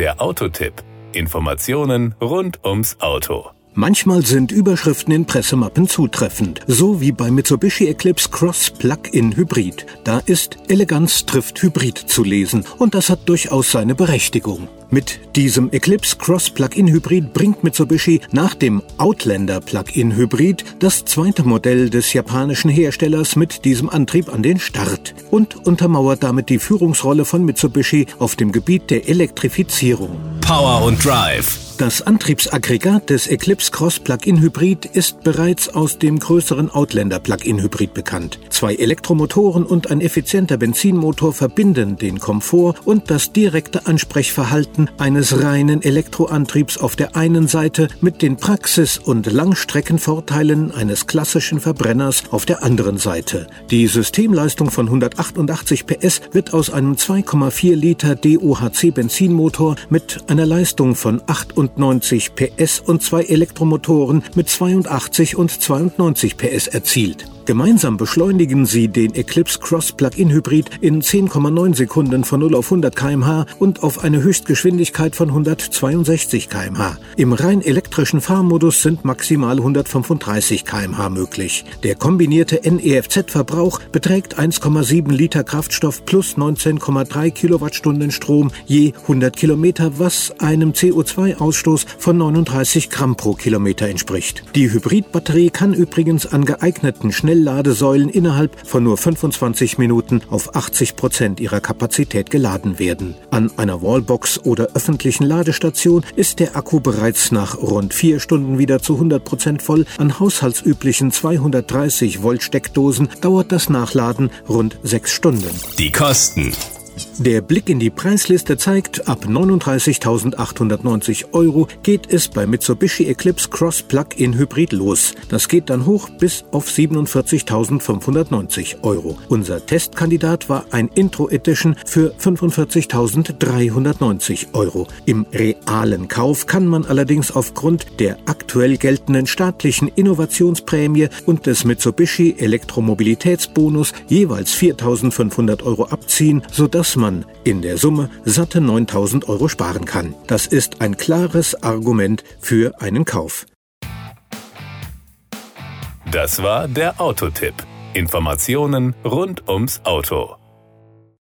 Der Autotipp. Informationen rund ums Auto. Manchmal sind Überschriften in Pressemappen zutreffend, so wie bei Mitsubishi Eclipse Cross Plug-in Hybrid. Da ist Eleganz trifft Hybrid zu lesen und das hat durchaus seine Berechtigung. Mit diesem Eclipse Cross Plug-in Hybrid bringt Mitsubishi nach dem Outlander Plug-in Hybrid das zweite Modell des japanischen Herstellers mit diesem Antrieb an den Start und untermauert damit die Führungsrolle von Mitsubishi auf dem Gebiet der Elektrifizierung. Power und Drive das Antriebsaggregat des Eclipse Cross Plug-in Hybrid ist bereits aus dem größeren Outlander Plug-in Hybrid bekannt. Zwei Elektromotoren und ein effizienter Benzinmotor verbinden den Komfort und das direkte Ansprechverhalten eines reinen Elektroantriebs auf der einen Seite mit den Praxis- und Langstreckenvorteilen eines klassischen Verbrenners auf der anderen Seite. Die Systemleistung von 188 PS wird aus einem 2,4 Liter DOHC Benzinmotor mit einer Leistung von 8 98 PS und zwei Elektromotoren mit 82 und 92 PS erzielt. Gemeinsam beschleunigen sie den Eclipse Cross Plug-in Hybrid in 10,9 Sekunden von 0 auf 100 km/h und auf eine Höchstgeschwindigkeit von 162 km/h. Im rein elektrischen Fahrmodus sind maximal 135 km/h möglich. Der kombinierte NEFZ-Verbrauch beträgt 1,7 Liter Kraftstoff plus 19,3 Kilowattstunden Strom je 100 Kilometer, was einem CO2-Ausstoß von 39 Gramm pro Kilometer entspricht. Die Hybridbatterie kann übrigens an geeigneten schnell Schnellladesäulen innerhalb von nur 25 Minuten auf 80 Prozent ihrer Kapazität geladen werden. An einer Wallbox oder öffentlichen Ladestation ist der Akku bereits nach rund vier Stunden wieder zu 100 Prozent voll. An haushaltsüblichen 230 Volt Steckdosen dauert das Nachladen rund sechs Stunden. Die Kosten. Der Blick in die Preisliste zeigt, ab 39.890 Euro geht es bei Mitsubishi Eclipse Cross Plug-in Hybrid los. Das geht dann hoch bis auf 47.590 Euro. Unser Testkandidat war ein Intro Edition für 45.390 Euro. Im realen Kauf kann man allerdings aufgrund der aktuell geltenden staatlichen Innovationsprämie und des Mitsubishi Elektromobilitätsbonus jeweils 4.500 Euro abziehen, sodass man man in der Summe satte 9000 Euro sparen kann. Das ist ein klares Argument für einen Kauf. Das war der Autotipp. Informationen rund ums Auto.